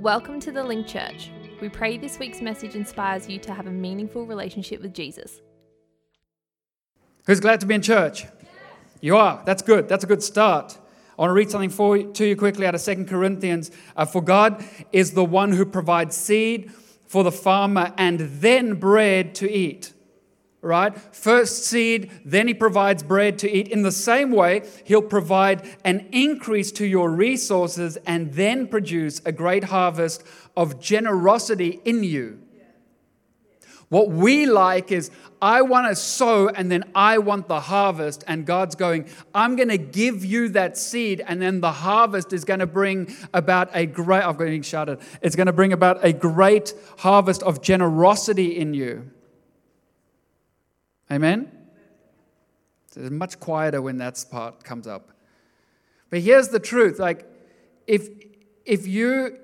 Welcome to the Link Church. We pray this week's message inspires you to have a meaningful relationship with Jesus. Who's glad to be in church? You are. That's good. That's a good start. I want to read something for you, to you quickly out of Second Corinthians. Uh, for God is the one who provides seed for the farmer and then bread to eat right? First seed, then he provides bread to eat. In the same way, he'll provide an increase to your resources and then produce a great harvest of generosity in you. What we like is, I want to sow and then I want the harvest. And God's going, I'm going to give you that seed, and then the harvest is going to bring about a great, I'm getting shouted, it's going to bring about a great harvest of generosity in you. Amen? So it's much quieter when that part comes up. But here's the truth like, if, if you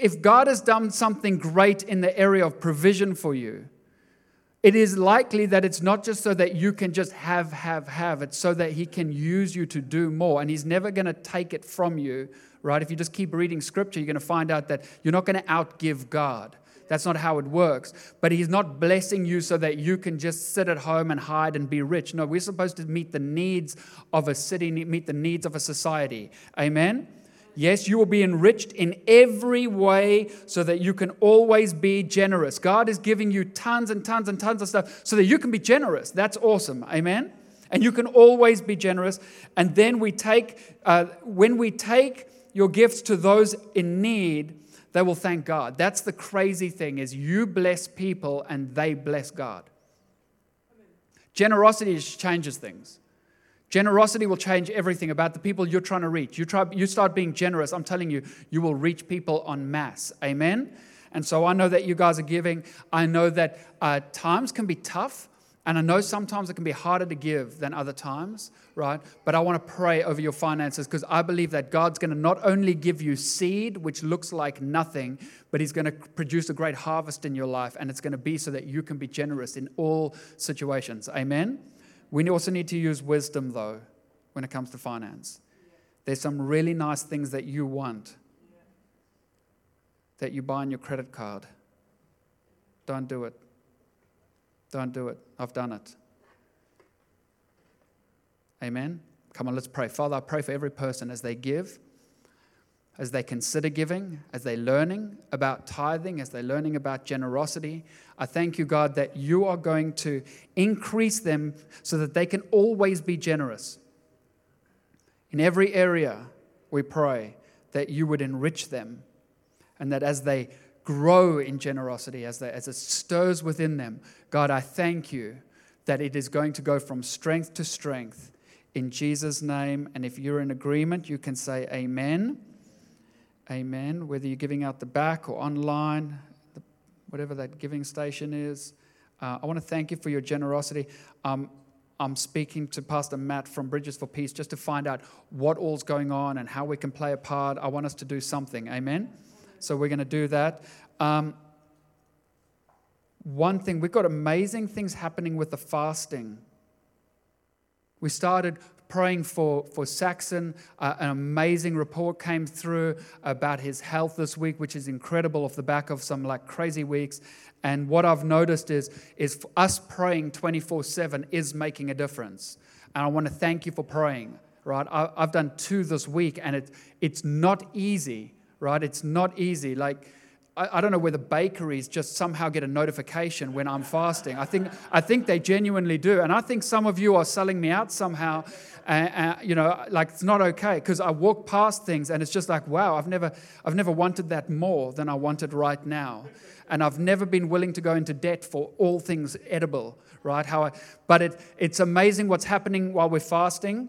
if God has done something great in the area of provision for you, it is likely that it's not just so that you can just have, have, have. It's so that He can use you to do more. And He's never going to take it from you, right? If you just keep reading Scripture, you're going to find out that you're not going to outgive God. That's not how it works. But He's not blessing you so that you can just sit at home and hide and be rich. No, we're supposed to meet the needs of a city, meet the needs of a society. Amen? Yes, you will be enriched in every way so that you can always be generous. God is giving you tons and tons and tons of stuff so that you can be generous. That's awesome. Amen? And you can always be generous. And then we take, uh, when we take your gifts to those in need, they will thank God. That's the crazy thing is you bless people and they bless God. Generosity changes things. Generosity will change everything about the people you're trying to reach. You, try, you start being generous, I'm telling you, you will reach people en masse. Amen? And so I know that you guys are giving. I know that uh, times can be tough. And I know sometimes it can be harder to give than other times, right? But I want to pray over your finances because I believe that God's going to not only give you seed, which looks like nothing, but He's going to produce a great harvest in your life. And it's going to be so that you can be generous in all situations. Amen? We also need to use wisdom, though, when it comes to finance. There's some really nice things that you want that you buy on your credit card. Don't do it. Don't do it. I've done it. Amen. Come on, let's pray. Father, I pray for every person as they give, as they consider giving, as they're learning about tithing, as they're learning about generosity. I thank you, God, that you are going to increase them so that they can always be generous. In every area, we pray that you would enrich them and that as they grow in generosity, as, they, as it stirs within them, God, I thank you that it is going to go from strength to strength in Jesus' name. And if you're in agreement, you can say amen. Amen. Whether you're giving out the back or online, whatever that giving station is. Uh, I want to thank you for your generosity. Um, I'm speaking to Pastor Matt from Bridges for Peace just to find out what all's going on and how we can play a part. I want us to do something. Amen. So we're going to do that. Um, one thing, we've got amazing things happening with the fasting. We started praying for, for Saxon. Uh, an amazing report came through about his health this week, which is incredible off the back of some like crazy weeks. And what I've noticed is, is us praying 24 7 is making a difference. And I want to thank you for praying, right? I, I've done two this week, and it, it's not easy, right? It's not easy. Like, I, don't know whether bakeries just somehow get a notification when I'm fasting. I think, I think they genuinely do. And I think some of you are selling me out somehow. Uh, uh, you know, like it's not okay because I walk past things and it's just like, wow, I've never, I've never wanted that more than I wanted right now. And I've never been willing to go into debt for all things edible, right? How I, but it, it's amazing what's happening while we're fasting.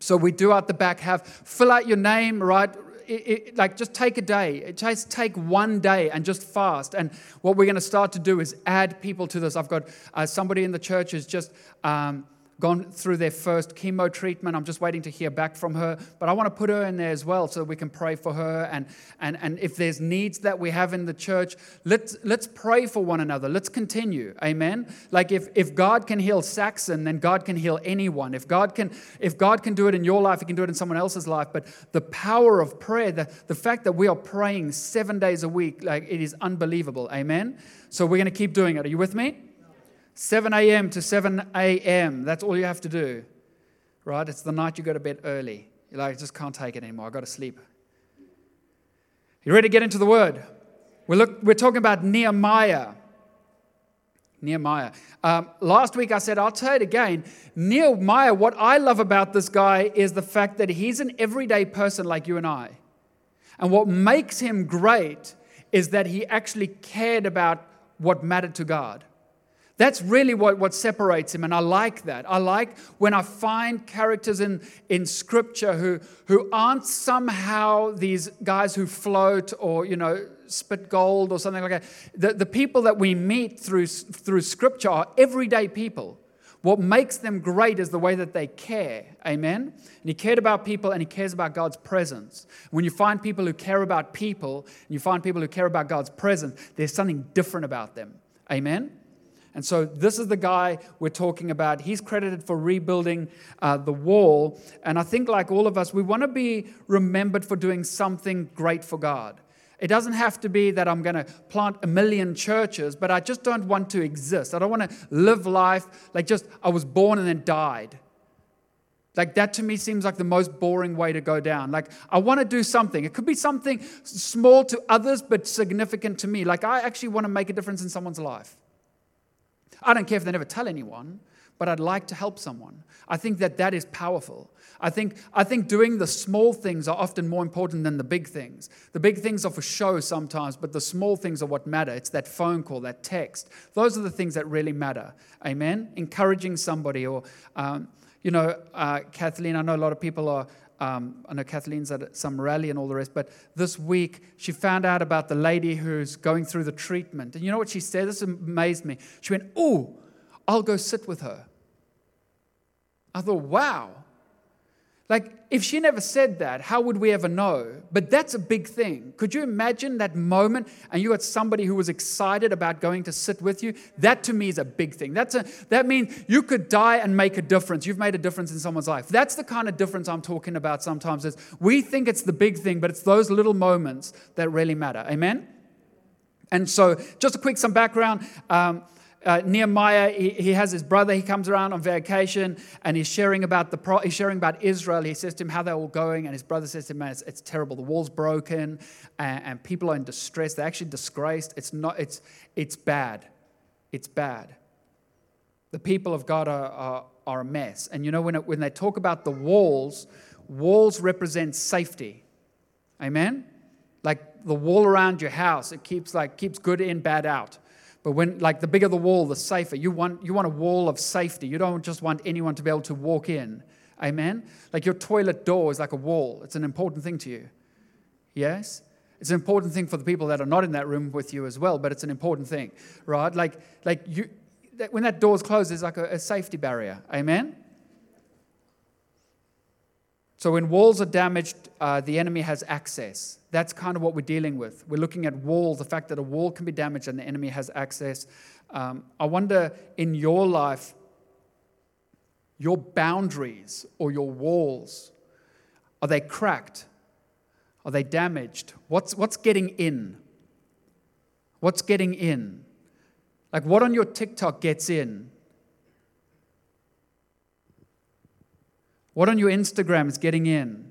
So we do out the back have fill out your name, right? It, it, like just take a day, just take one day and just fast. And what we're going to start to do is add people to this. I've got uh, somebody in the church who's just um, gone through their first chemo treatment. I'm just waiting to hear back from her. But I want to put her in there as well so we can pray for her. And, and, and if there's needs that we have in the church, let's, let's pray for one another. Let's continue. Amen. Like if, if God can heal Saxon, then God can heal anyone. If God can, if God can do it in your life, He can do it in someone else's life. But the power of prayer, the, the fact that we are praying seven days a week, like it is unbelievable. Amen. So we're going to keep doing it. Are you with me? 7 a.m. to 7 a.m. That's all you have to do, right? It's the night you go to bed early. You're like, I just can't take it anymore. I've got to sleep. You ready to get into the word? We're, look, we're talking about Nehemiah. Nehemiah. Um, last week I said, I'll tell it again. Nehemiah, what I love about this guy is the fact that he's an everyday person like you and I. And what makes him great is that he actually cared about what mattered to God. That's really what, what separates him, and I like that. I like when I find characters in, in scripture who, who aren't somehow these guys who float or, you know, spit gold or something like that. The, the people that we meet through, through scripture are everyday people. What makes them great is the way that they care. Amen? And he cared about people and he cares about God's presence. When you find people who care about people and you find people who care about God's presence, there's something different about them. Amen? And so, this is the guy we're talking about. He's credited for rebuilding uh, the wall. And I think, like all of us, we want to be remembered for doing something great for God. It doesn't have to be that I'm going to plant a million churches, but I just don't want to exist. I don't want to live life like just I was born and then died. Like that to me seems like the most boring way to go down. Like I want to do something. It could be something small to others, but significant to me. Like I actually want to make a difference in someone's life. I don't care if they never tell anyone, but I'd like to help someone. I think that that is powerful. I think, I think doing the small things are often more important than the big things. The big things are for show sometimes, but the small things are what matter. It's that phone call, that text. Those are the things that really matter. Amen? Encouraging somebody, or, um, you know, uh, Kathleen, I know a lot of people are um, I know Kathleen's at some rally and all the rest, but this week she found out about the lady who's going through the treatment. And you know what she said? This amazed me. She went, Oh, I'll go sit with her. I thought, wow, like, if she never said that, how would we ever know? But that's a big thing. Could you imagine that moment and you had somebody who was excited about going to sit with you? That to me is a big thing. That's a, that means you could die and make a difference. You've made a difference in someone's life. That's the kind of difference I'm talking about sometimes is we think it's the big thing, but it's those little moments that really matter. Amen? And so, just a quick some background. Um, uh, Nehemiah, he, he, has his brother, he comes around on vacation and he's sharing about the pro, he's sharing about Israel. He says to him how they're all going, and his brother says to him, Man, it's, it's terrible. The wall's broken and, and, people are in distress. They're actually disgraced. It's not, it's, it's bad. It's bad. The people of God are, are, are a mess. And you know, when, it, when they talk about the walls, walls represent safety. Amen? Like the wall around your house, it keeps like keeps good in, bad out. But when, like, the bigger the wall, the safer. You want, you want a wall of safety. You don't just want anyone to be able to walk in. Amen? Like, your toilet door is like a wall, it's an important thing to you. Yes? It's an important thing for the people that are not in that room with you as well, but it's an important thing, right? Like, like you, when that door's closed, there's like a, a safety barrier. Amen? So when walls are damaged, uh, the enemy has access. That's kind of what we're dealing with. We're looking at walls, the fact that a wall can be damaged and the enemy has access. Um, I wonder in your life, your boundaries or your walls, are they cracked? Are they damaged? What's, what's getting in? What's getting in? Like what on your TikTok gets in? What on your Instagram is getting in?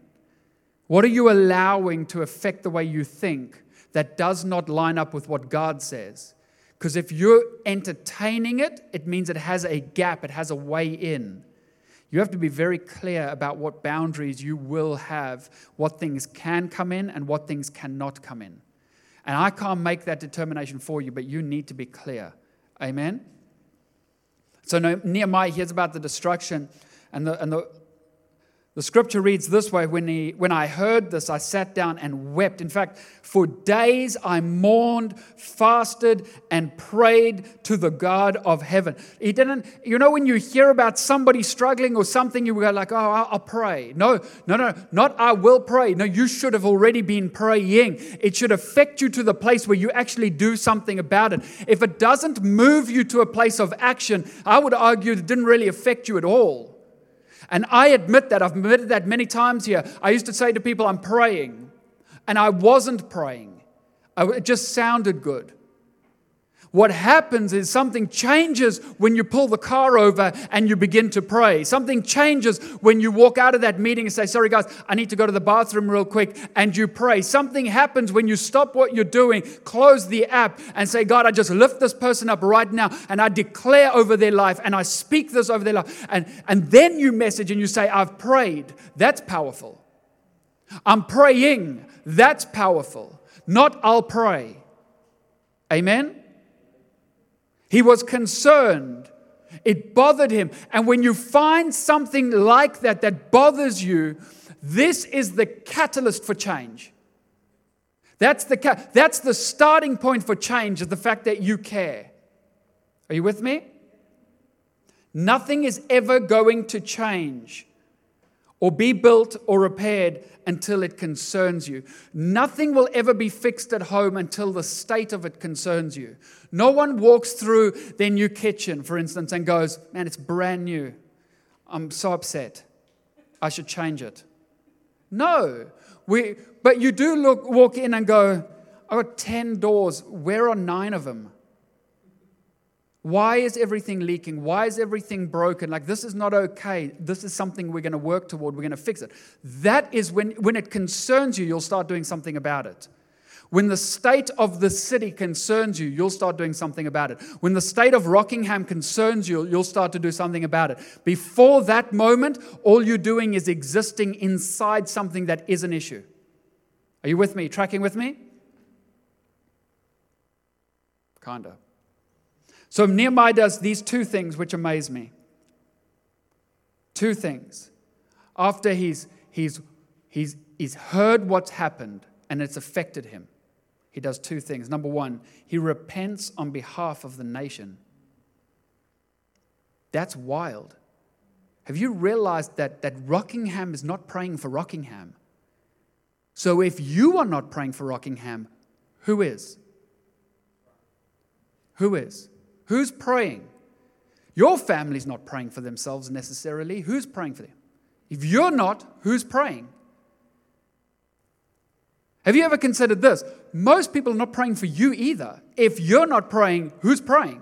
What are you allowing to affect the way you think that does not line up with what God says? Because if you're entertaining it, it means it has a gap, it has a way in. You have to be very clear about what boundaries you will have, what things can come in and what things cannot come in. And I can't make that determination for you, but you need to be clear. Amen? So Nehemiah hears about the destruction, and the, and the, The scripture reads this way when, he, when I heard this, I sat down and wept. In fact, for days I mourned, fasted, and prayed to the God of heaven. He didn't, you know, when you hear about somebody struggling or something, you go like, oh, I'll, pray. No, no, no, not I will pray. No, you should have already been praying. It should affect you to the place where you actually do something about it. If it doesn't move you to a place of action, I would argue it didn't really affect you at all. And I admit that. I've admitted that many times here. I used to say to people, I'm praying. And I wasn't praying, it just sounded good. What happens is something changes when you pull the car over and you begin to pray. Something changes when you walk out of that meeting and say, Sorry, guys, I need to go to the bathroom real quick, and you pray. Something happens when you stop what you're doing, close the app, and say, God, I just lift this person up right now, and I declare over their life, and I speak this over their life. And, and then you message and you say, I've prayed. That's powerful. I'm praying. That's powerful. Not I'll pray. Amen? He was concerned. It bothered him. And when you find something like that that bothers you, this is the catalyst for change. That's the, that's the starting point for change, is the fact that you care. Are you with me? Nothing is ever going to change or be built or repaired until it concerns you. Nothing will ever be fixed at home until the state of it concerns you. No one walks through their new kitchen, for instance, and goes, Man, it's brand new. I'm so upset. I should change it. No. We, but you do look, walk in and go, I've got 10 doors. Where are nine of them? Why is everything leaking? Why is everything broken? Like, this is not okay. This is something we're going to work toward. We're going to fix it. That is when, when it concerns you, you'll start doing something about it. When the state of the city concerns you, you'll start doing something about it. When the state of Rockingham concerns you, you'll start to do something about it. Before that moment, all you're doing is existing inside something that is an issue. Are you with me? Tracking with me? Kinda. So Nehemiah does these two things which amaze me. Two things. After he's, he's, he's, he's heard what's happened and it's affected him, he does two things. Number one, he repents on behalf of the nation. That's wild. Have you realized that, that Rockingham is not praying for Rockingham? So if you are not praying for Rockingham, who is? Who is? Who's praying? Your family's not praying for themselves necessarily. Who's praying for them? If you're not, who's praying? Have you ever considered this? Most people are not praying for you either. If you're not praying, who's praying?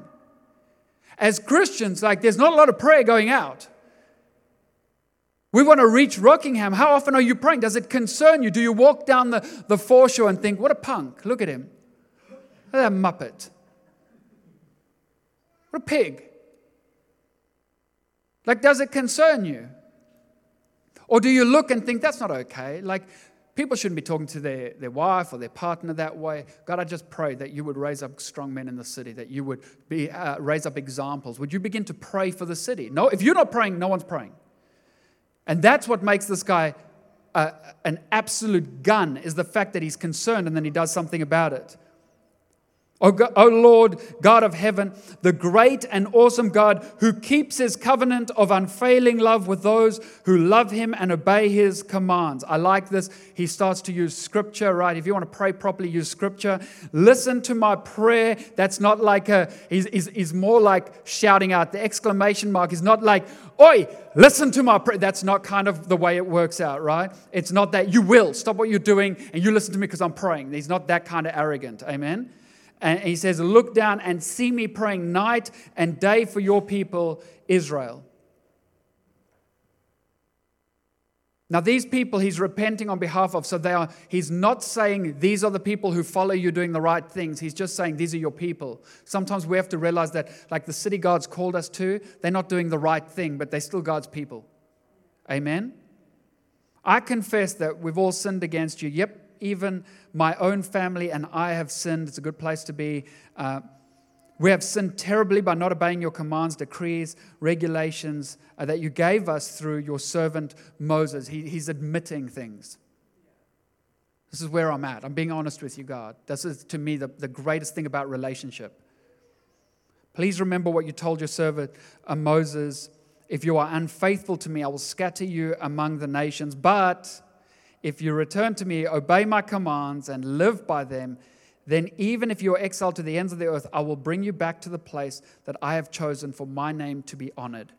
As Christians, like there's not a lot of prayer going out. We want to reach Rockingham. How often are you praying? Does it concern you? Do you walk down the, the foreshore and think, what a punk? Look at him. Look at that muppet. What a pig. Like, does it concern you? Or do you look and think that's not okay? Like, people shouldn't be talking to their, their wife or their partner that way. God, I just pray that you would raise up strong men in the city, that you would be, uh, raise up examples. Would you begin to pray for the city? No, if you're not praying, no one's praying. And that's what makes this guy uh, an absolute gun, is the fact that he's concerned and then he does something about it. O, Lord, God of heaven, the great and awesome God who keeps his covenant of unfailing love with those who love him and obey his commands. I like this. He starts to use scripture, right? If you want to pray properly, use scripture. Listen to my prayer. That's not like a, he's, he's, he's more like shouting out. The exclamation mark is not like, oi, listen to my prayer. That's not kind of the way it works out, right? It's not that you will stop what you're doing and you listen to me because I'm praying. He's not that kind of arrogant. Amen. And he says, Look down and see me praying night and day for your people, Israel. Now, these people he's repenting on behalf of, so they are, he's not saying these are the people who follow you doing the right things. He's just saying these are your people. Sometimes we have to realize that, like the city God's called us to, they're not doing the right thing, but they're still God's people. Amen? I confess that we've all sinned against you. Yep, even my own family and I have sinned. It's a good place to be. Uh, We have sinned terribly by not obeying your commands, decrees, regulations uh, that you gave us through your servant Moses. He, he's admitting things. This is where I'm at. I'm being honest with you, God. This is, to me, the, the greatest thing about relationship. Please remember what you told your servant uh, Moses. If you are unfaithful to me, I will scatter you among the nations. But if you return to me, obey my commands, and live by them, then, even if you are exiled to the ends of the earth, I will bring you back to the place that I have chosen for my name to be honored.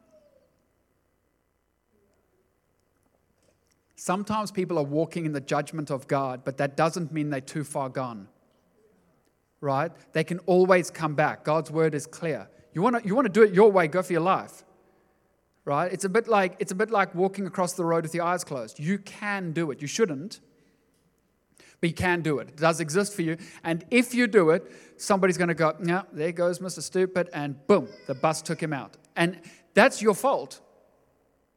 Sometimes people are walking in the judgment of God, but that doesn't mean they're too far gone. Right? They can always come back. God's word is clear. You want to you want to do it your way, go for your life. Right? It's a bit like it's a bit like walking across the road with your eyes closed. You can do it. You shouldn't, but you can do it. It does exist for you. And if you do it, somebody's going to go, yeah, there goes Mr. Stupid, and boom, the bus took him out. And that's your fault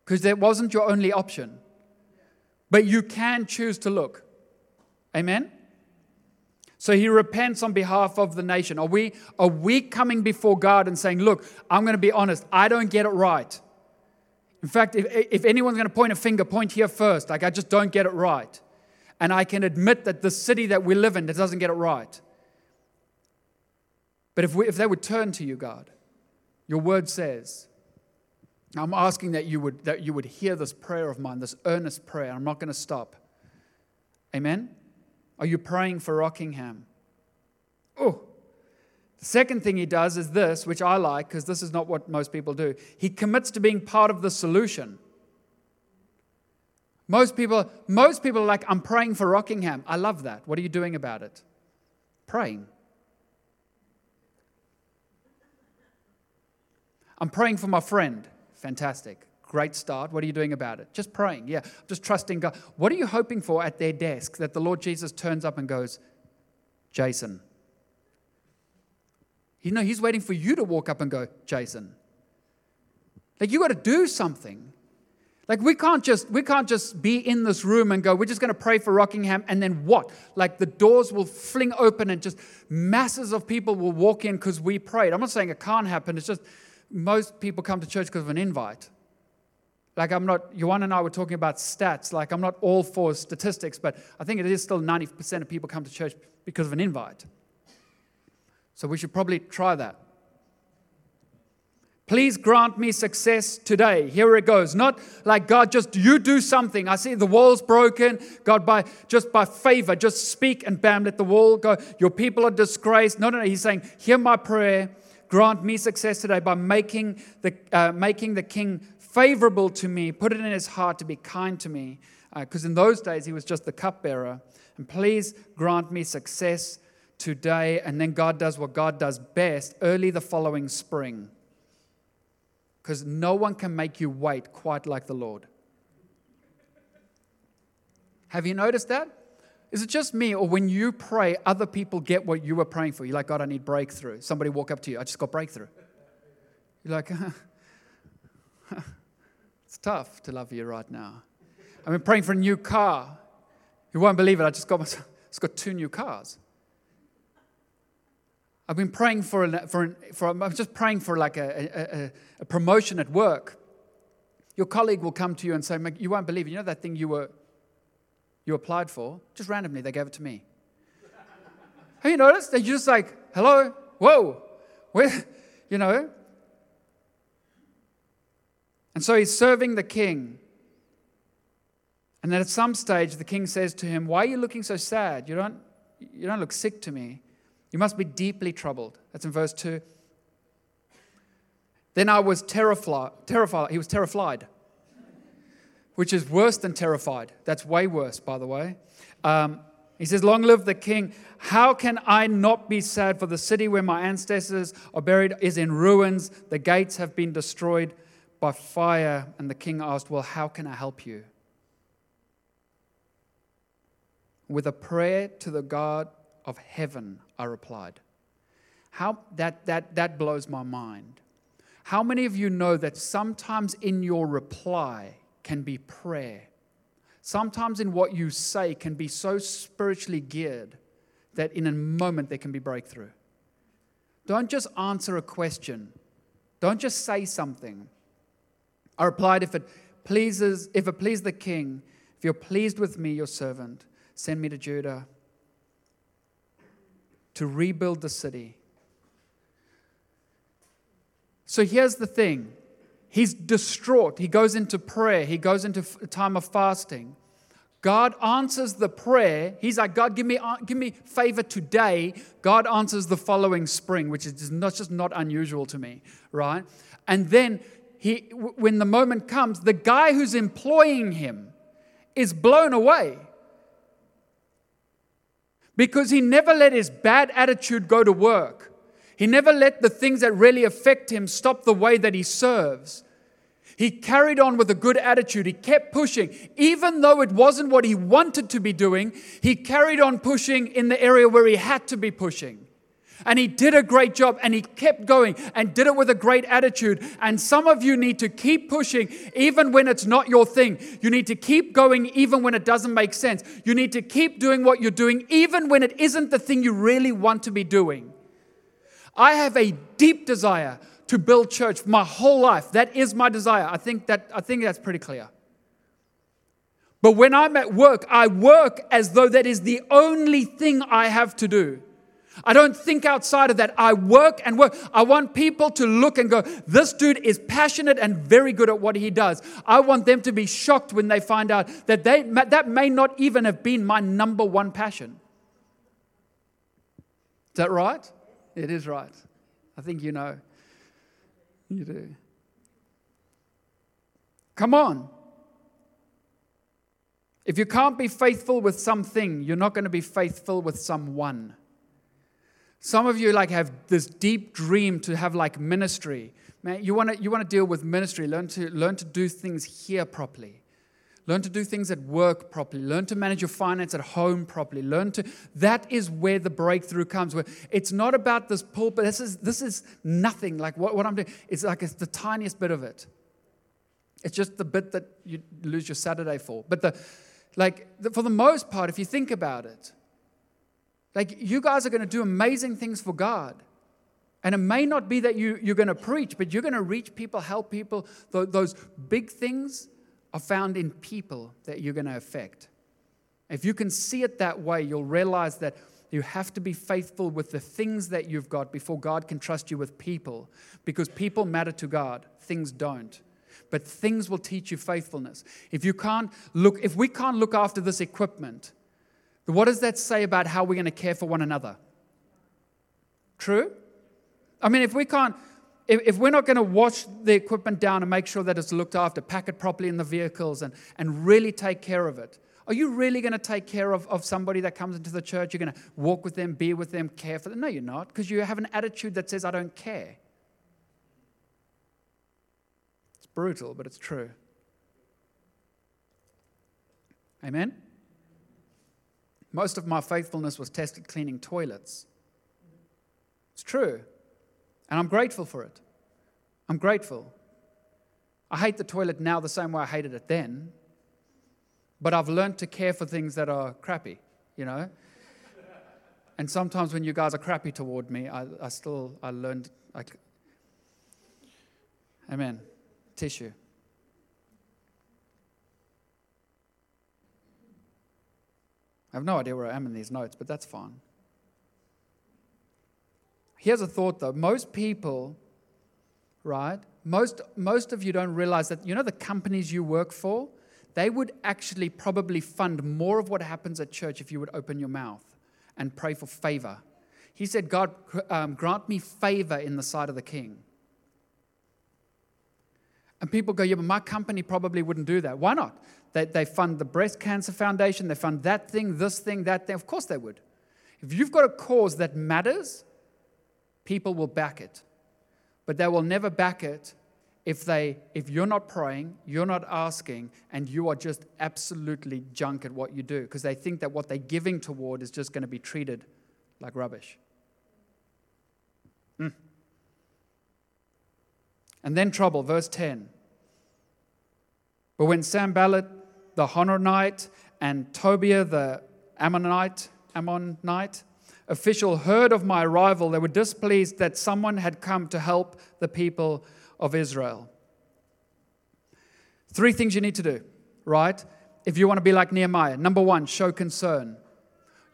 because that wasn't your only option. But you can choose to look. Amen? So he repents on behalf of the nation. Are we, are we coming before God and saying, Look, I'm going to be honest, I don't get it right? In fact, if, if anyone's going to point a finger, point here first. Like, I just don't get it right and I can admit that the city that we live in that doesn't get it right. But if, we, if they would turn to you, God, your word says, I'm asking that you would, that you would hear this prayer of mine, this earnest prayer. I'm not going to stop. Amen? Are you praying for Rockingham? Oh, second thing he does is this, which I like because this is not what most people do. He commits to being part of the solution. Most people, most people are like, I'm praying for Rockingham. I love that. What are you doing about it? Praying. I'm praying for my friend. Fantastic. Great start. What are you doing about it? Just praying. Yeah. Just trusting God. What are you hoping for at their desk that the Lord Jesus turns up and goes, Jason? You know, he's waiting for you to walk up and go, Jason. Like, you got to do something. Like we can't just we can't just be in this room and go, we're just going to pray for Rockingham and then what? Like the doors will fling open and just masses of people will walk in because we prayed. I'm not saying it can't happen. It's just most people come to church because of an invite. Like I'm not, Yuan and I were talking about stats. Like I'm not all for statistics, but I think it is still 90% of people come to church because of an invite. So we should probably try that. Please grant me success today. Here it goes. Not like God, just you do something. I see the wall's broken. God, by just by favor, just speak and bam, let the wall go. Your people are disgraced. No, no, no. He's saying, hear my prayer. Grant me success today by making the, uh, making the king favorable to me. Put it in his heart to be kind to me. Because uh, in those days, he was just the cupbearer. And please grant me success today. And then God does what God does best early the following spring because no one can make you wait quite like the Lord. Have you noticed that? Is it just me, or when you pray, other people get what you were praying for? You're like, God, I need breakthrough. Somebody walk up to you, I just got breakthrough. You're like, it's tough to love you right now. I've been praying for a new car. You won't believe it. I just got, myself, just got two new cars. I've been praying for, for, for I'm just praying for like a, a, a, promotion at work. Your colleague will come to you and say, You won't believe it. You know that thing you, were, you applied for? Just randomly, they gave it to me. Have you noticed? They're just like, Hello? Whoa. Where? You know? And so he's serving the king. And then at some stage, the king says to him, Why are you looking so sad? You don't, you don't look sick to me. You must be deeply troubled. That's in verse 2. Then I was terrified. terrified. He was terrified, which is worse than terrified. That's way worse, by the way. Um, he says, Long live the king. How can I not be sad? For the city where my ancestors are buried is in ruins. The gates have been destroyed by fire. And the king asked, Well, how can I help you? With a prayer to the God of heaven, I replied. How, that, that, that blows my mind. How many of you know that sometimes in your reply can be prayer? Sometimes in what you say can be so spiritually geared that in a moment there can be breakthrough. Don't just answer a question. Don't just say something. I replied, if it pleases, if it pleases the king, if you're pleased with me, your servant, send me to Judah to rebuild the city. So here's the thing he's distraught. He goes into prayer, he goes into a time of fasting. God answers the prayer. He's like, God, give me, uh, give me favor today. God answers the following spring, which is not, just not unusual to me, right? And then he, when the moment comes, the guy who's employing him is blown away because he never let his bad attitude go to work. He never let the things that really affect him stop the way that he serves. He carried on with a good attitude. He kept pushing. Even though it wasn't what he wanted to be doing, he carried on pushing in the area where he had to be pushing. And he did a great job and he kept going and did it with a great attitude. And some of you need to keep pushing even when it's not your thing. You need to keep going even when it doesn't make sense. You need to keep doing what you're doing even when it isn't the thing you really want to be doing. I have a deep desire to build church my whole life. That is my desire. I think, that, I think that's pretty clear. But when I'm at work, I work as though that is the only thing I have to do. I don't think outside of that. I work and work. I want people to look and go, this dude is passionate and very good at what he does. I want them to be shocked when they find out that they, that may not even have been my number one passion. Is that right? It is right. I think you know. You do. Come on. If you can't be faithful with something, you're not going to be faithful with someone. Some of you like have this deep dream to have like ministry. Man, you want to you want to deal with ministry. Learn to learn to do things here properly. Learn to do things at work properly. Learn to manage your finance at home properly. Learn to that is where the breakthrough comes. Where it's not about this pulpit. This is this is nothing. Like what, what I'm doing. It's like it's the tiniest bit of it. It's just the bit that you lose your Saturday for. But the like the, for the most part, if you think about it, like, you guys are going to do amazing things for God. And it may not be that you, you're going to preach, but you're going to reach people, help people. Those big things are found in people that you're going to affect. If you can see it that way, you'll realize that you have to be faithful with the things that you've got before God can trust you with people. Because people matter to God, things don't. But things will teach you faithfulness. If you can't look, if we can't look after this equipment, what does that say about how we're going to care for one another? True? I mean, if we can't, if, if we're not going to wash the equipment down and make sure that it's looked after, pack it properly in the vehicles, and, and really take care of it, are you really going to take care of, of somebody that comes into the church? You're going to walk with them, be with them, care for them? No, you're not, because you have an attitude that says, I don't care. It's brutal, but it's true. Amen? Most of my faithfulness was tested cleaning toilets. It's true. And I'm grateful for it. I'm grateful. I hate the toilet now the same way I hated it then. But I've learned to care for things that are crappy, you know? And sometimes when you guys are crappy toward me, I, I still, I learned, like, amen. Tissue. I have no idea where I am in these notes, but that's fine. Here's a thought though. Most people, right? Most, most of you don't realize that, you know, the companies you work for, they would actually probably fund more of what happens at church if you would open your mouth and pray for favor. He said, God, um, grant me favor in the sight of the king. And people go, yeah, but my company probably wouldn't do that. Why not? They, they fund the Breast Cancer Foundation, they fund that thing, this thing, that thing. Of course they would. If you've got a cause that matters, people will back it. But they will never back it if, they, if you're not praying, you're not asking, and you are just absolutely junk at what you do, because they think that what they're giving toward is just going to be treated like rubbish. Mm. And then trouble, verse 10. But when Sanballat the Horonite and Tobiah the Ammonite, Ammonite official heard of my arrival, they were displeased that someone had come to help the people of Israel. Three things you need to do, right? If you want to be like Nehemiah. Number one, show concern.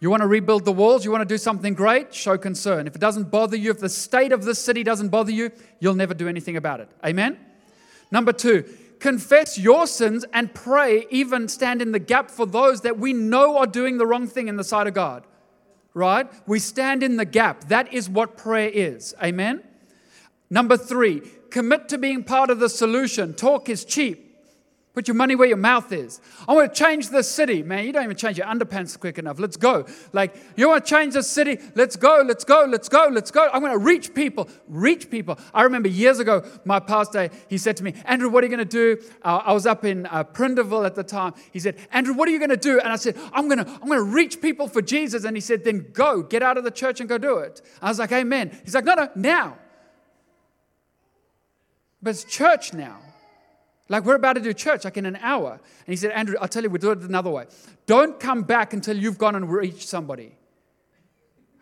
You want to rebuild the walls? You want to do something great? Show concern. If it doesn't bother you, if the state of this city doesn't bother you, you'll never do anything about it. Amen? Number two, confess your sins and pray, even stand in the gap for those that we know are doing the wrong thing in the sight of God. Right? We stand in the gap. That is what prayer is. Amen? Number three, commit to being part of the solution. Talk is cheap. Put your money where your mouth is. I want to change the city. Man, you don't even change your underpants quick enough. Let's go. Like, you want to change the city? Let's go, let's go, let's go, let's go. I'm going to reach people. Reach people. I remember years ago, my pastor, he said to me, Andrew, what are you going to do? Uh, I was up in uh, at the time. He said, Andrew, what are you going to do? And I said, I'm going to I'm going to reach people for Jesus. And he said, then go, get out of the church and go do it. I was like, amen. He's like, no, no, now. But it's church now. Like we're about to do church, like in an hour. And he said, Andrew, I'll tell you, we'll do it another way. Don't come back until you've gone and reached somebody.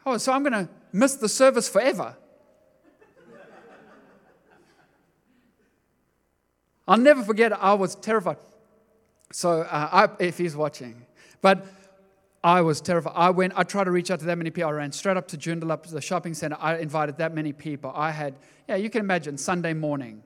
Oh, so I'm going to miss the service forever. I'll never forget, I was terrified. So, uh, I, if he's watching, but I was terrified. I went, I tried to reach out to that many people. I ran straight up to Joondalup, the shopping center. I invited that many people. I had, yeah, you can imagine, Sunday morning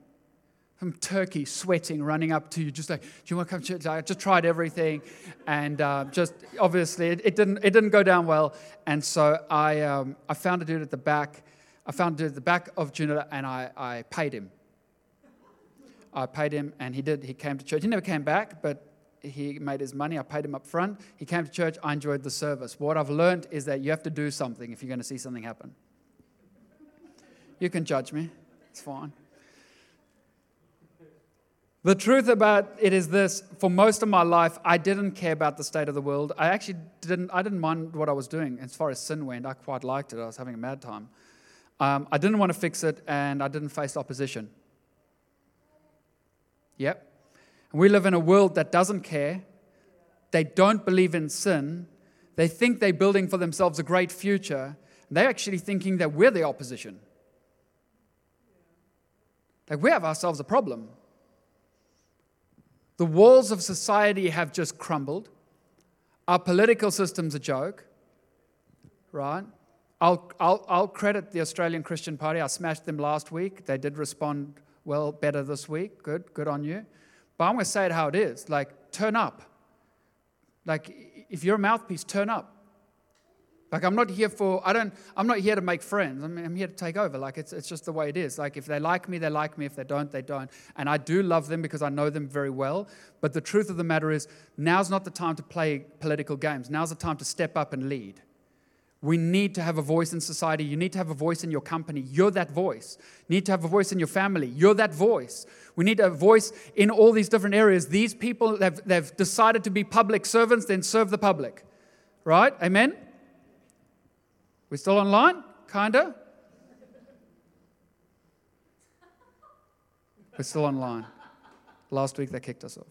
from Turkey, sweating, running up to you, just like, do you want to come to church? I just tried everything, and uh, just obviously it, it, didn't it didn't go down well. And so I um, I found a dude at the back. I found a dude at the back of Juno, and I, I paid him. I paid him, and he did. He came to church. He never came back, but he made his money. I paid him up front. He came to church. I enjoyed the service. What I've learned is that you have to do something if you're going to see something happen. You can judge me. It's fine. The truth about it is this for most of my life, I didn't care about the state of the world. I actually didn't, I didn't mind what I was doing as far as sin went. I quite liked it. I was having a mad time. Um, I didn't want to fix it, and I didn't face opposition. Yep. And we live in a world that doesn't care. They don't believe in sin. They think they're building for themselves a great future. They're actually thinking that we're the opposition. Like we have ourselves a problem. The walls of society have just crumbled. Our political system's a joke, right? I'll, I'll, I'll credit the Australian Christian Party. I smashed them last week. They did respond well, better this week. Good, good on you. But I'm going to say it how it is. Like, turn up. Like, if you're a mouthpiece, turn up. Like I'm not here for I don't I'm not here to make friends. I mean, I'm here to take over. Like it's it's just the way it is. Like if they like me, they like me. If they don't, they don't. And I do love them because I know them very well. But the truth of the matter is, now's not the time to play political games. Now's the time to step up and lead. We need to have a voice in society. You need to have a voice in your company. You're that voice. You need to have a voice in your family. You're that voice. We need a voice in all these different areas. These people have they've decided to be public servants, then serve the public. Right? Amen? We still online? Kinda? We're still online. Last week they kicked us off.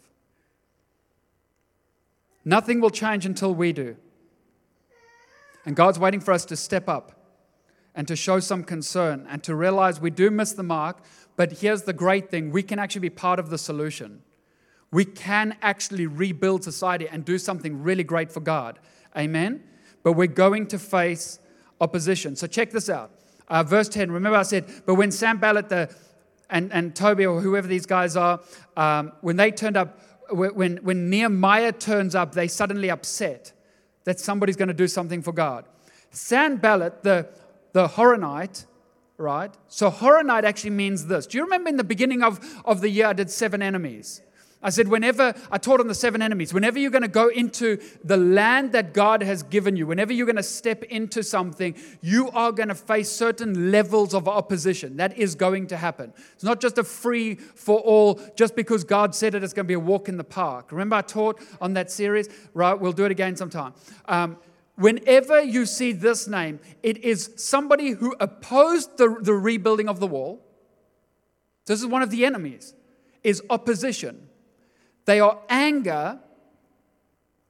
Nothing will change until we do. And God's waiting for us to step up and to show some concern and to realize we do miss the mark, but here's the great thing we can actually be part of the solution. We can actually rebuild society and do something really great for God. Amen? But we're going to face opposition. So check this out. Uh, verse 10, remember I said, but when Sanballat the, and, and Toby or whoever these guys are, um, when they turned up, when, when Nehemiah turns up, they suddenly upset that somebody's going to do something for God. Sam Sanballat, the, the Horonite, right? So Horonite actually means this. Do you remember in the beginning of, of the year I did seven enemies? I said, whenever I taught on the seven enemies, whenever you're going to go into the land that God has given you, whenever you're going to step into something, you are going to face certain levels of opposition. That is going to happen. It's not just a free for all, just because God said it, it's going to be a walk in the park. Remember, I taught on that series? Right, we'll do it again sometime. Um, whenever you see this name, it is somebody who opposed the, the rebuilding of the wall. This is one of the enemies, is opposition. They are anger,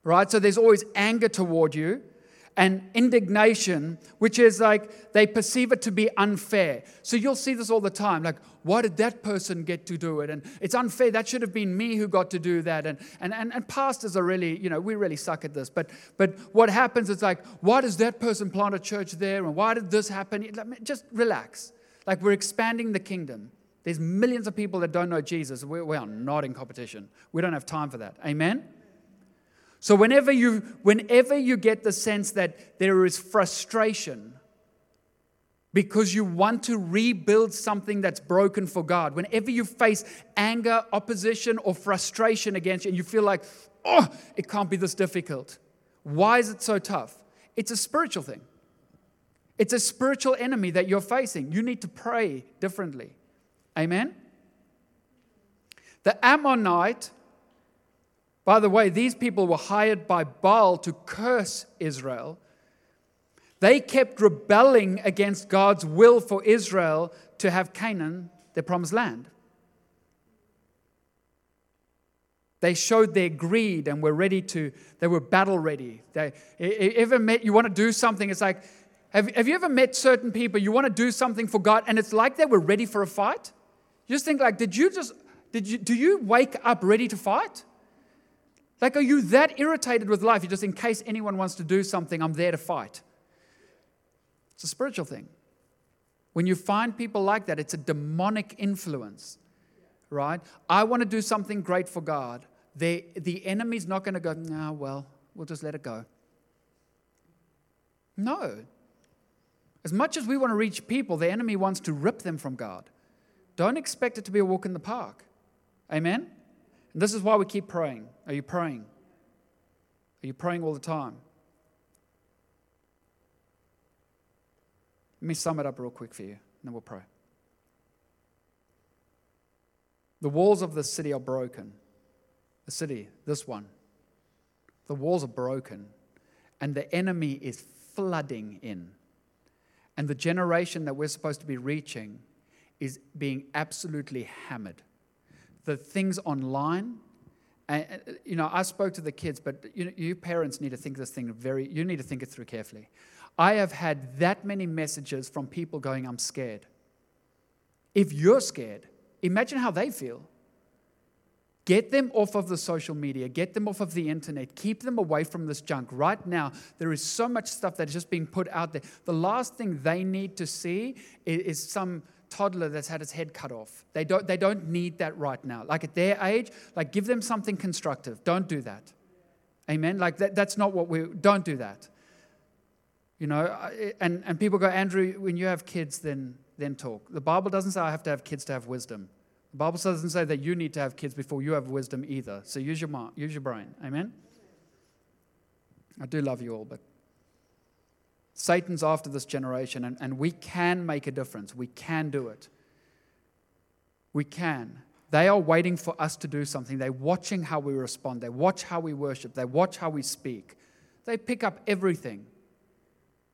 right? So there's always anger toward you. and indignation, which is like they perceive it to be unfair. So you'll see this all the time like, why did that person get to do it? And it's unfair. That should have been me who got to do that. And, and, and, and pastors are really, you know, we really suck at this. But, but what happens is like, why does that person plant a church there? And why did this happen? Just relax. Like we're expanding the kingdom. There's millions of people that don't know Jesus. We, we are not in competition. We don't have time for that. Amen? So whenever you, whenever you get the sense that there is frustration because you want to rebuild something that's broken for God, whenever you face anger, opposition, or frustration against you, and you feel like, oh, it can't be this difficult. Why is it so tough? It's a spiritual thing. It's a spiritual enemy that you're facing. You need to pray differently. Amen? The Ammonite by the way, these people were hired by Baal to curse Israel. They kept rebelling against God's will for Israel to have Canaan, their promised land. They showed their greed and were ready to, they were battle ready. They ever met, you want to do something, it's like, have, have you ever met certain people, you want to do something for God, and it's like they were ready for a fight? Just think like, did you just, did you, do you wake up ready to fight? Like, are you that irritated with life? You just, in case anyone wants to do something, I'm there to fight. It's a spiritual thing. When you find people like that, it's a demonic influence, right? I want to do something great for God. The, the enemy's not going to go, no, well, we'll just let it go. No. As much as we want to reach people, the enemy wants to rip them from God. Don't expect it to be a walk in the park. Amen? And this is why we keep praying. Are you praying? Are you praying all the time? Let me sum it up real quick for you, and then we'll pray. The walls of the city are broken. The city, this one, the walls are broken, and the enemy is flooding in. And the generation that we're supposed to be reaching is being absolutely hammered the things online. And, you know, I spoke to the kids, but you, you parents need to think this thing very, you need to think it through carefully. I have had that many messages from people going, I'm scared. If you're scared, imagine how they feel. Get them off of the social media, get them off of the internet, keep them away from this junk. Right now, there is so much stuff that is just being put out there. The last thing they need to see is, is some toddler that's had its head cut off. They don't, they don't need that right now. Like at their age, like give them something constructive. Don't do that. Amen. Like that, that's not what we don't do that. You know, and, and people go, Andrew, when you have kids, then then talk. The Bible doesn't say I have to have kids to have wisdom. The Bible doesn't say that you need to have kids before you have wisdom either. So use your mind, use your brain. Amen. I do love you all, but Satan's after this generation, and, and we can make a difference. We can do it. We can. They are waiting for us to do something. They're watching how we respond. They watch how we worship. They watch how we speak. They pick up everything.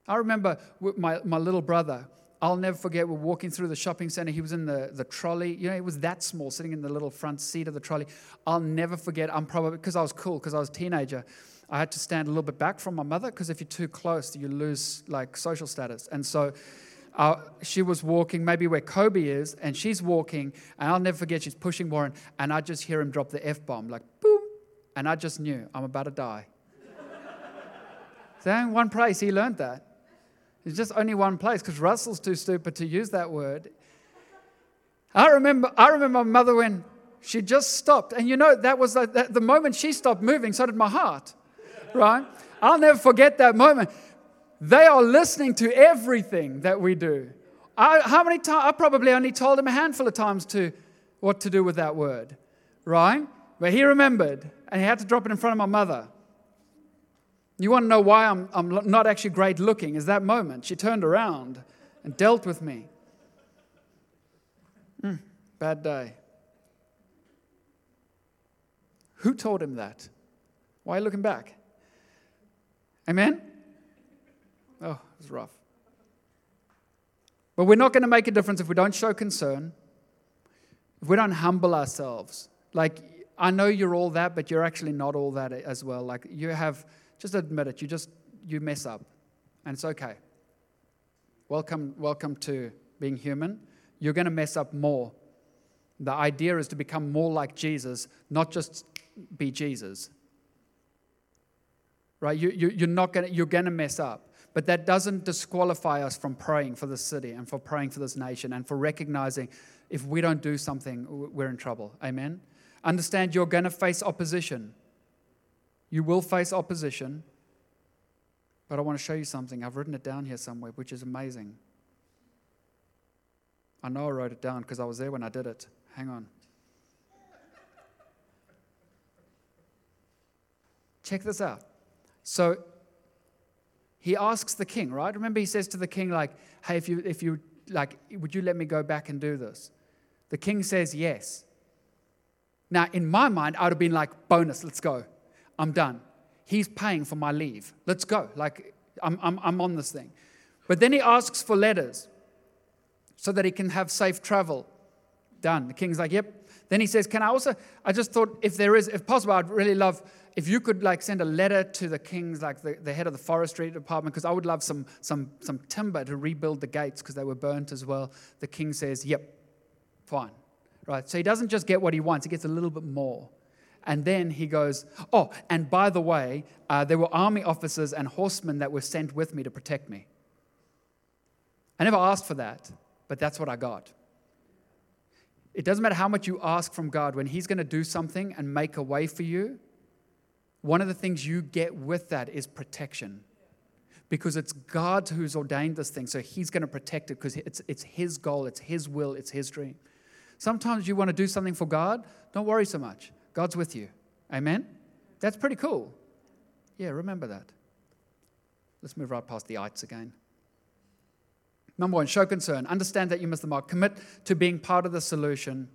I remember my, my little brother, I'll never forget, we're walking through the shopping center. He was in the, the trolley. You know, it was that small, sitting in the little front seat of the trolley. I'll never forget. I'm probably, because I was cool, because I was a teenager. I had to stand a little bit back from my mother because if you're too close, you lose like social status. And so uh, she was walking, maybe where Kobe is, and she's walking, and I'll never forget, she's pushing Warren, and I just hear him drop the F bomb, like boom, and I just knew I'm about to die. so in one place, he learned that. It's just only one place because Russell's too stupid to use that word. I remember, I remember my mother when she just stopped, and you know that was the, the moment she stopped moving. So did my heart right? I'll never forget that moment. They are listening to everything that we do. I, how many times? I probably only told him a handful of times to what to do with that word, right? But he remembered, and he had to drop it in front of my mother. You want to know why I'm, I'm not actually great looking? Is that moment. She turned around and dealt with me. Mm, bad day. Who told him that? Why are you looking back? Amen? Oh, it's rough. But we're not going to make a difference if we don't show concern, if we don't humble ourselves. Like, I know you're all that, but you're actually not all that as well. Like, you have, just admit it, you just, you mess up. and it's okay. Welcome, welcome to being human. You're going to mess up more. The idea is to become more like Jesus, not just be Jesus. Right? You, you, you're not to, you're to mess up. But that doesn't disqualify us from praying for this city and for praying for this nation and for recognizing if we don't do something, we're in trouble. Amen? Understand you're to face opposition. You will face opposition. But I want to show you something. I've written it down here somewhere, which is amazing. I know I wrote it down because I was there when I did it. Hang on. Check this out. So he asks the king, right? Remember, he says to the king, like, hey, if you, if you, like, would you let me go back and do this? The king says yes. Now, in my mind, I would have been like, bonus, let's go. I'm done. He's paying for my leave. Let's go. Like, I'm, I'm, I'm on this thing. But then he asks for letters so that he can have safe travel. Done. The king's like, yep. Then he says, Can I also? I just thought if there is, if possible, I'd really love if you could like send a letter to the king's, like the, the head of the forestry department, because I would love some, some, some timber to rebuild the gates because they were burnt as well. The king says, Yep, fine. Right. So he doesn't just get what he wants, he gets a little bit more. And then he goes, Oh, and by the way, uh, there were army officers and horsemen that were sent with me to protect me. I never asked for that, but that's what I got. It doesn't matter how much you ask from God, when He's going to do something and make a way for you, one of the things you get with that is protection. Because it's God who's ordained this thing, so He's going to protect it because it's, it's His goal, it's His will, it's His dream. Sometimes you want to do something for God, don't worry so much. God's with you. Amen? That's pretty cool. Yeah, remember that. Let's move right past the ites again. Number one, show concern. Understand that you missed the mark. Commit to being part of the solution.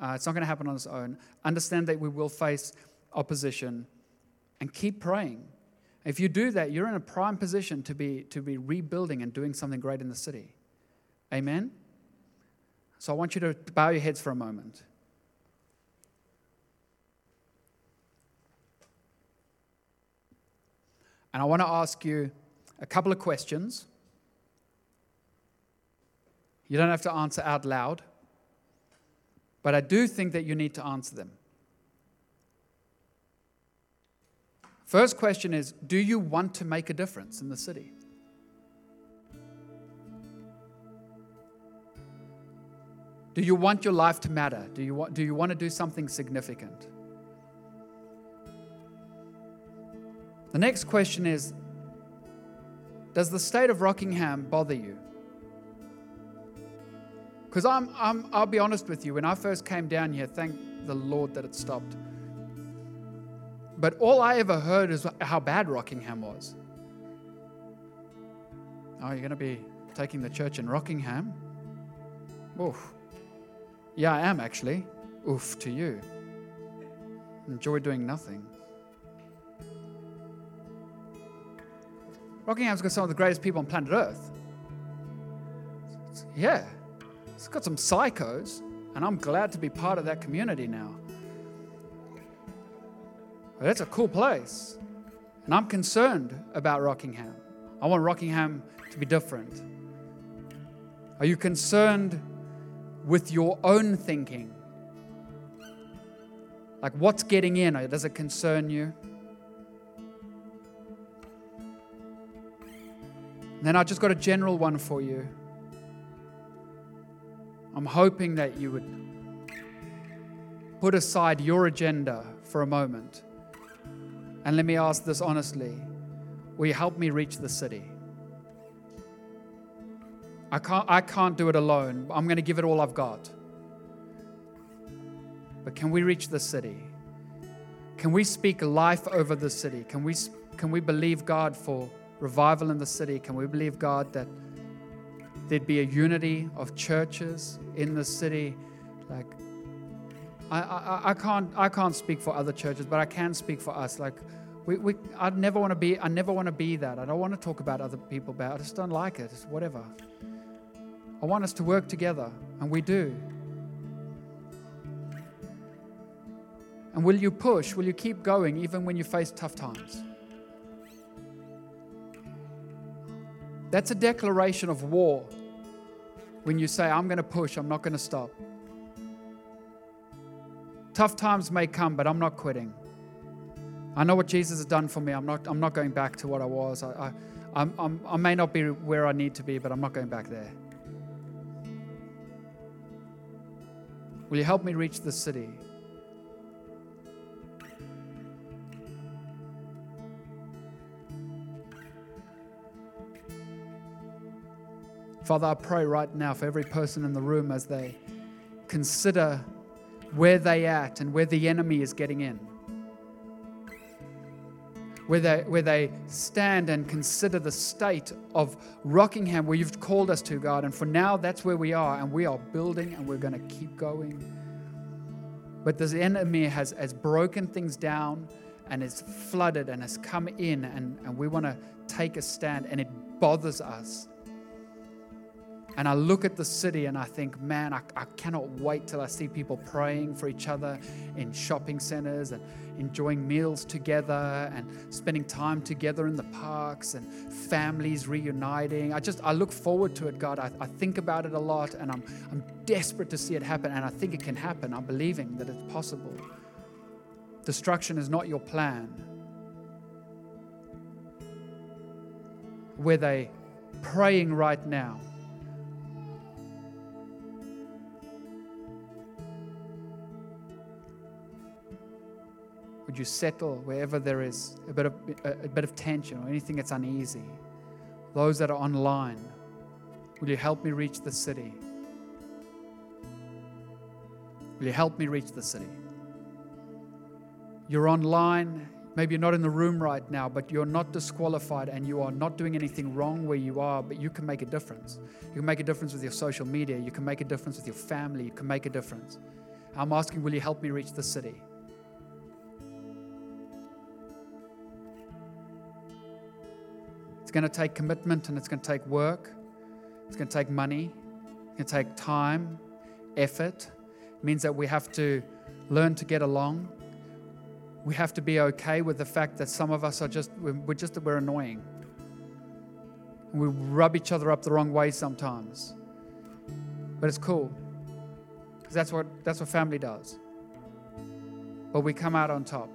Uh, it's not going to happen on its own. Understand that we will face opposition and keep praying. If you do that, you're in a prime position to be, to be rebuilding and doing something great in the city. Amen? So I want you to bow your heads for a moment. And I want to ask you a couple of questions. You don't have to answer out loud, but I do think that you need to answer them. First question is Do you want to make a difference in the city? Do you want your life to matter? Do you want, do you want to do something significant? The next question is Does the state of Rockingham bother you? Because I'm, I'm, I'll be honest with you, when I first came down here, thank the Lord that it stopped. But all I ever heard is how bad Rockingham was. Oh, you're going to be taking the church in Rockingham? Oof. Yeah, I am actually. Oof to you. Enjoy doing nothing. Rockingham's got some of the greatest people on planet Earth. Yeah, it's got some psychos, and I'm glad to be part of that community now. But it's a cool place, and I'm concerned about Rockingham. I want Rockingham to be different. Are you concerned with your own thinking? Like, what's getting in? Does it concern you? then I just got a general one for you. I'm hoping that you would put aside your agenda for a moment. And let me ask this honestly Will you help me reach the city? I can't, I can't do it alone. I'm going to give it all I've got. But can we reach the city? Can we speak life over the city? Can we, can we believe God for revival in the city? Can we believe, God, that there'd be a unity of churches in the city? Like, I, I, I, can't, I can't speak for other churches, but I can speak for us. Like, we, we, I never want to be, I never want to be that. I don't want to talk about other people about. I just don't like it. It's whatever. I want us to work together, and we do. And will you push? Will you keep going even when you face tough times? That's a declaration of war when you say, I'm going to push, I'm not going to stop. Tough times may come, but I'm not quitting. I know what Jesus has done for me. I'm not, I'm not going back to what I was. I, I, I'm, I may not be where I need to be, but I'm not going back there. Will you help me reach the city? Father, I pray right now for every person in the room as they consider where they at and where the enemy is getting in. Where they, where they stand and consider the state of Rockingham where you've called us to, God. And for now, that's where we are, and we are building and we're going to keep going. But this enemy has, has broken things down and has flooded and has come in, and, and we want to take a stand, and it bothers us. And I look at the city and I think, man, I, I, cannot wait till I see people praying for each other in shopping centers and enjoying meals together and spending time together in the parks and families reuniting. I just, I look forward to it, God. I, I think about it a lot and I'm, I'm desperate to see it happen. And I think it can happen. I'm believing that it's possible. Destruction is not your plan. Where they praying right now Would you settle wherever there is a bit of, a, a bit of tension or anything that's uneasy? Those that are online, will you help me reach the city? Will you help me reach the city? You're online, maybe you're not in the room right now, but you're not disqualified and you are not doing anything wrong where you are, but you can make a difference. You can make a difference with your social media, you can make a difference with your family, you can make a difference. I'm asking, will you help me reach the city? Going to take commitment and it's going to take work. It's going to take money. It's going to take time, effort. It means that we have to learn to get along. We have to be okay with the fact that some of us are just, we're just, we're annoying. We rub each other up the wrong way sometimes. But it's cool. Because that's what, that's what family does. But we come out on top.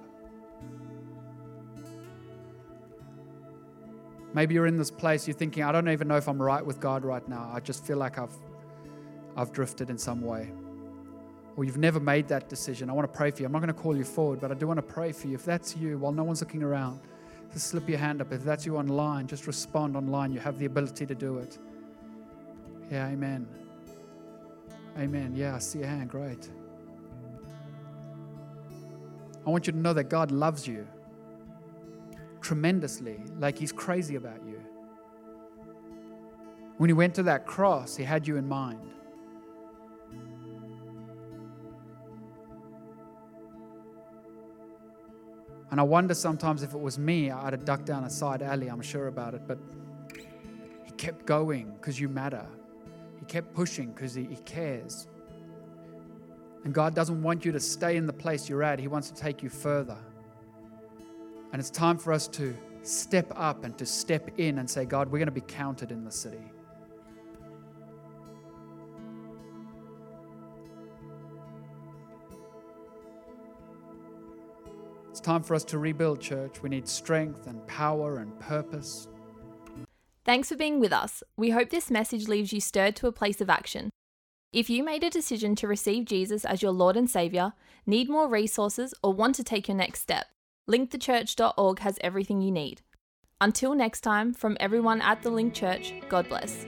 Maybe you're in this place, you're thinking, I don't even know if I'm right with God right now. I just feel like I've, I've drifted in some way. Or you've never made that decision. I want to pray for you. I'm not going to call you forward, but I do want to pray for you. If that's you, while no one's looking around, just slip your hand up. If that's you online, just respond online. You have the ability to do it. Yeah, amen. Amen. Yeah, I see your hand. Great. I want you to know that God loves you tremendously, like He's crazy about you. When He went to that cross, He had you in mind. And I wonder sometimes if it was me, I'd have ducked down a side alley, I'm sure about it. But he kept going because you matter. He kept pushing because he, he, cares. And God doesn't want you to stay in the place you're at, He wants to take you further. And it's time for us to step up and to step in and say, God, we're going to be counted in the city. It's time for us to rebuild, church. We need strength and power and purpose. Thanks for being with us. We hope this message leaves you stirred to a place of action. If you made a decision to receive Jesus as your Lord and Saviour, need more resources, or want to take your next step, linkthechurch.org has everything you need. Until next time, from everyone at the Link Church, God bless.